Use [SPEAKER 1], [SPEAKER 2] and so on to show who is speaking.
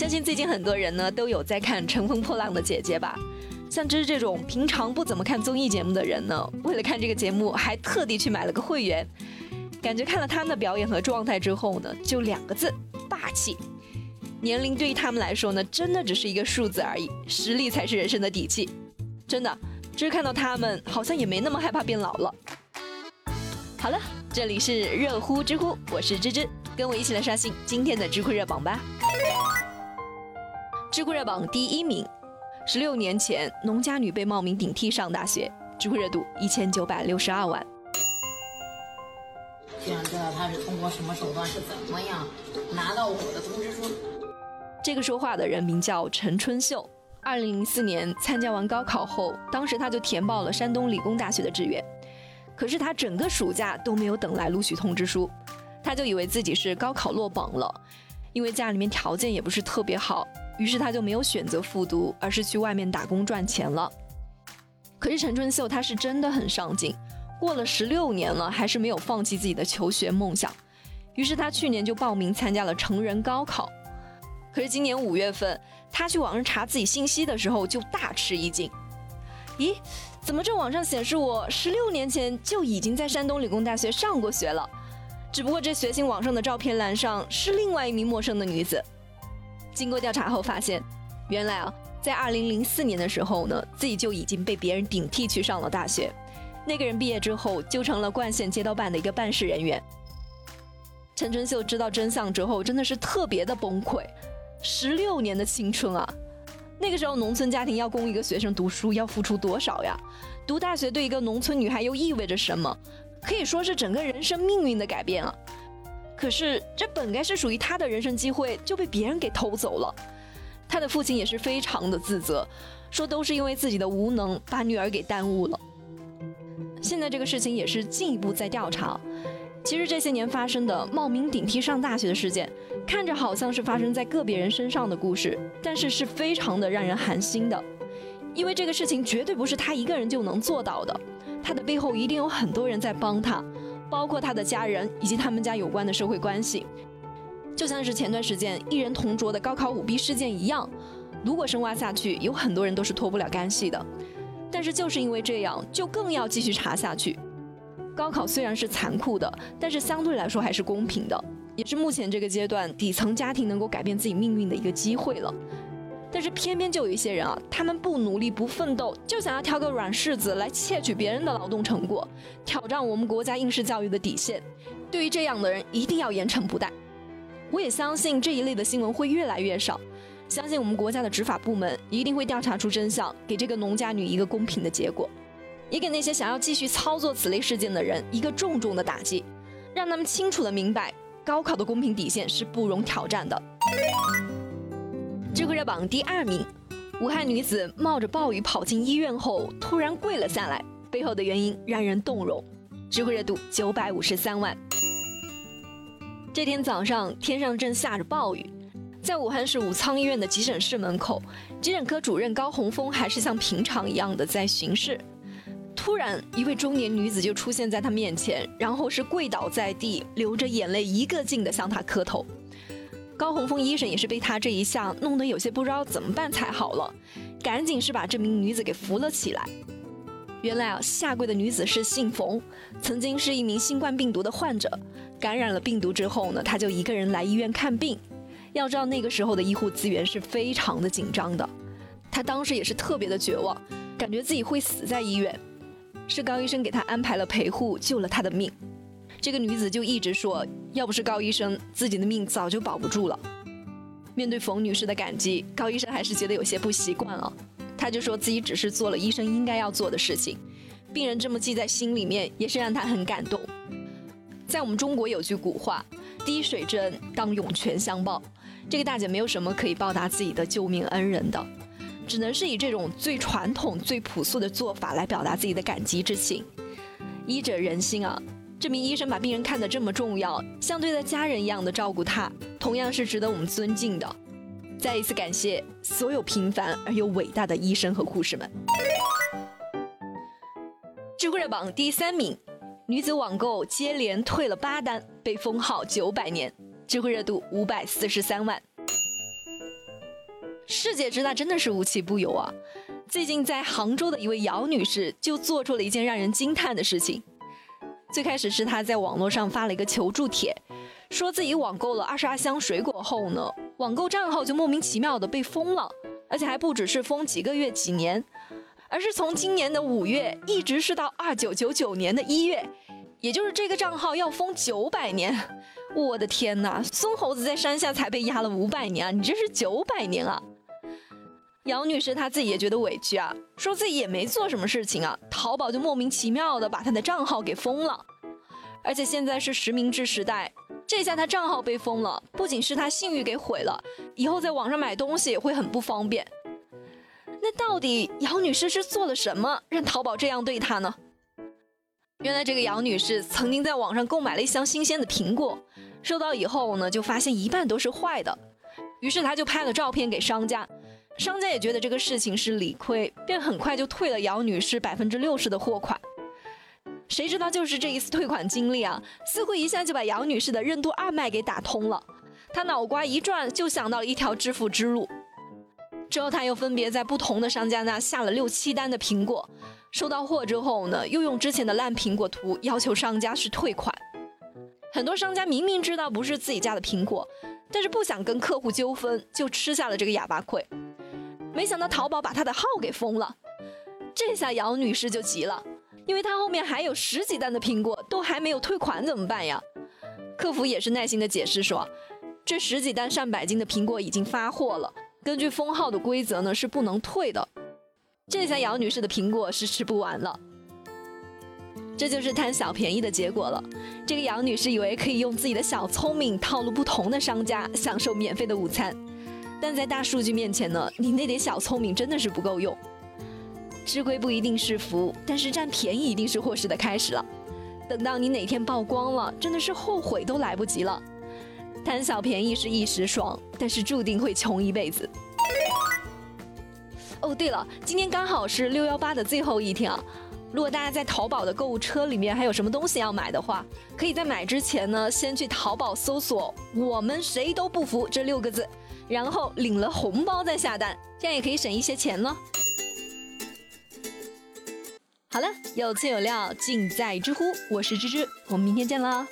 [SPEAKER 1] 相信最近很多人呢都有在看《乘风破浪的姐姐》吧？像芝芝这种平常不怎么看综艺节目的人呢，为了看这个节目还特地去买了个会员。感觉看了他们的表演和状态之后呢，就两个字：霸气。年龄对于他们来说呢，真的只是一个数字而已，实力才是人生的底气。真的，只是看到他们，好像也没那么害怕变老了。好了，这里是热乎知乎，我是芝芝，跟我一起来刷新今天的知乎热榜吧。知乎热榜第一名，十六年前农家女被冒名顶替上大学，知乎热度一千九百六十二万。
[SPEAKER 2] 就想知道他是通过什么手段，是怎么样拿到我的通知书。
[SPEAKER 1] 这个说话的人名叫陈春秀，二零零四年参加完高考后，当时他就填报了山东理工大学的志愿。可是他整个暑假都没有等来录取通知书，他就以为自己是高考落榜了，因为家里面条件也不是特别好，于是他就没有选择复读，而是去外面打工赚钱了。可是陈春秀他是真的很上进。过了十六年了，还是没有放弃自己的求学梦想。于是他去年就报名参加了成人高考。可是今年五月份，他去网上查自己信息的时候，就大吃一惊。咦，怎么这网上显示我十六年前就已经在山东理工大学上过学了？只不过这学信网上的照片栏上是另外一名陌生的女子。经过调查后发现，原来啊，在二零零四年的时候呢，自己就已经被别人顶替去上了大学。那个人毕业之后就成了冠县街道办的一个办事人员。陈春秀知道真相之后，真的是特别的崩溃。十六年的青春啊，那个时候农村家庭要供一个学生读书要付出多少呀？读大学对一个农村女孩又意味着什么？可以说是整个人生命运的改变啊。可是这本该是属于他的人生机会，就被别人给偷走了。他的父亲也是非常的自责，说都是因为自己的无能把女儿给耽误了。现在这个事情也是进一步在调查。其实这些年发生的冒名顶替上大学的事件，看着好像是发生在个别人身上的故事，但是是非常的让人寒心的。因为这个事情绝对不是他一个人就能做到的，他的背后一定有很多人在帮他，包括他的家人以及他们家有关的社会关系。就像是前段时间一人同桌的高考舞弊事件一样，如果深挖下去，有很多人都是脱不了干系的。但是就是因为这样，就更要继续查下去。高考虽然是残酷的，但是相对来说还是公平的，也是目前这个阶段底层家庭能够改变自己命运的一个机会了。但是偏偏就有一些人啊，他们不努力不奋斗，就想要挑个软柿子来窃取别人的劳动成果，挑战我们国家应试教育的底线。对于这样的人，一定要严惩不贷。我也相信这一类的新闻会越来越少。相信我们国家的执法部门一定会调查出真相，给这个农家女一个公平的结果，也给那些想要继续操作此类事件的人一个重重的打击，让他们清楚的明白高考的公平底线是不容挑战的。知乎热榜第二名，武汉女子冒着暴雨跑进医院后突然跪了下来，背后的原因让人动容。知乎热度九百五十三万。这天早上，天上正下着暴雨。在武汉市武昌医院的急诊室门口，急诊科主任高红峰还是像平常一样的在巡视。突然，一位中年女子就出现在他面前，然后是跪倒在地，流着眼泪，一个劲的向他磕头。高红峰医生也是被他这一下弄得有些不知道怎么办才好了，赶紧是把这名女子给扶了起来。原来啊，下跪的女子是姓冯，曾经是一名新冠病毒的患者，感染了病毒之后呢，他就一个人来医院看病。要知道那个时候的医护资源是非常的紧张的，他当时也是特别的绝望，感觉自己会死在医院。是高医生给他安排了陪护，救了他的命。这个女子就一直说，要不是高医生，自己的命早就保不住了。面对冯女士的感激，高医生还是觉得有些不习惯了。他就说自己只是做了医生应该要做的事情，病人这么记在心里面，也是让他很感动。在我们中国有句古话。滴水之恩，当涌泉相报。这个大姐没有什么可以报答自己的救命恩人的，只能是以这种最传统、最朴素的做法来表达自己的感激之情。医者仁心啊，这名医生把病人看得这么重要，像对待家人一样的照顾他，同样是值得我们尊敬的。再一次感谢所有平凡而又伟大的医生和护士们。知乎热榜第三名。女子网购接连退了八单，被封号九百年，知乎热度五百四十三万。世界之大，真的是无奇不有啊！最近在杭州的一位姚女士就做出了一件让人惊叹的事情。最开始是他在网络上发了一个求助帖，说自己网购了二十二箱水果后呢，网购账号就莫名其妙的被封了，而且还不只是封几个月、几年，而是从今年的五月一直是到二九九九年的一月，也就是这个账号要封九百年。我的天哪，孙猴子在山下才被压了五百年啊，你这是九百年啊！姚女士她自己也觉得委屈啊，说自己也没做什么事情啊，淘宝就莫名其妙的把她的账号给封了，而且现在是实名制时代，这下她账号被封了，不仅是她信誉给毁了，以后在网上买东西也会很不方便。那到底姚女士是做了什么让淘宝这样对她呢？原来这个姚女士曾经在网上购买了一箱新鲜的苹果，收到以后呢，就发现一半都是坏的，于是她就拍了照片给商家。商家也觉得这个事情是理亏，便很快就退了姚女士百分之六十的货款。谁知道就是这一次退款经历啊，似乎一下就把姚女士的任督二脉给打通了。她脑瓜一转，就想到了一条致富之路。之后，她又分别在不同的商家那下了六七单的苹果，收到货之后呢，又用之前的烂苹果图要求商家是退款。很多商家明明知道不是自己家的苹果，但是不想跟客户纠纷，就吃下了这个哑巴亏。没想到淘宝把她的号给封了，这下姚女士就急了，因为她后面还有十几单的苹果都还没有退款，怎么办呀？客服也是耐心的解释说，这十几单上百斤的苹果已经发货了，根据封号的规则呢是不能退的。这下姚女士的苹果是吃不完了，这就是贪小便宜的结果了。这个姚女士以为可以用自己的小聪明套路不同的商家，享受免费的午餐。但在大数据面前呢，你那点小聪明真的是不够用。吃亏不一定是福，但是占便宜一定是祸事的开始了。等到你哪天曝光了，真的是后悔都来不及了。贪小便宜是一时爽，但是注定会穷一辈子。哦，对了，今天刚好是六幺八的最后一天啊。如果大家在淘宝的购物车里面还有什么东西要买的话，可以在买之前呢，先去淘宝搜索“我们谁都不服”这六个字。然后领了红包再下单，这样也可以省一些钱呢。好了，有趣有料尽在知乎，我是芝芝，我们明天见啦。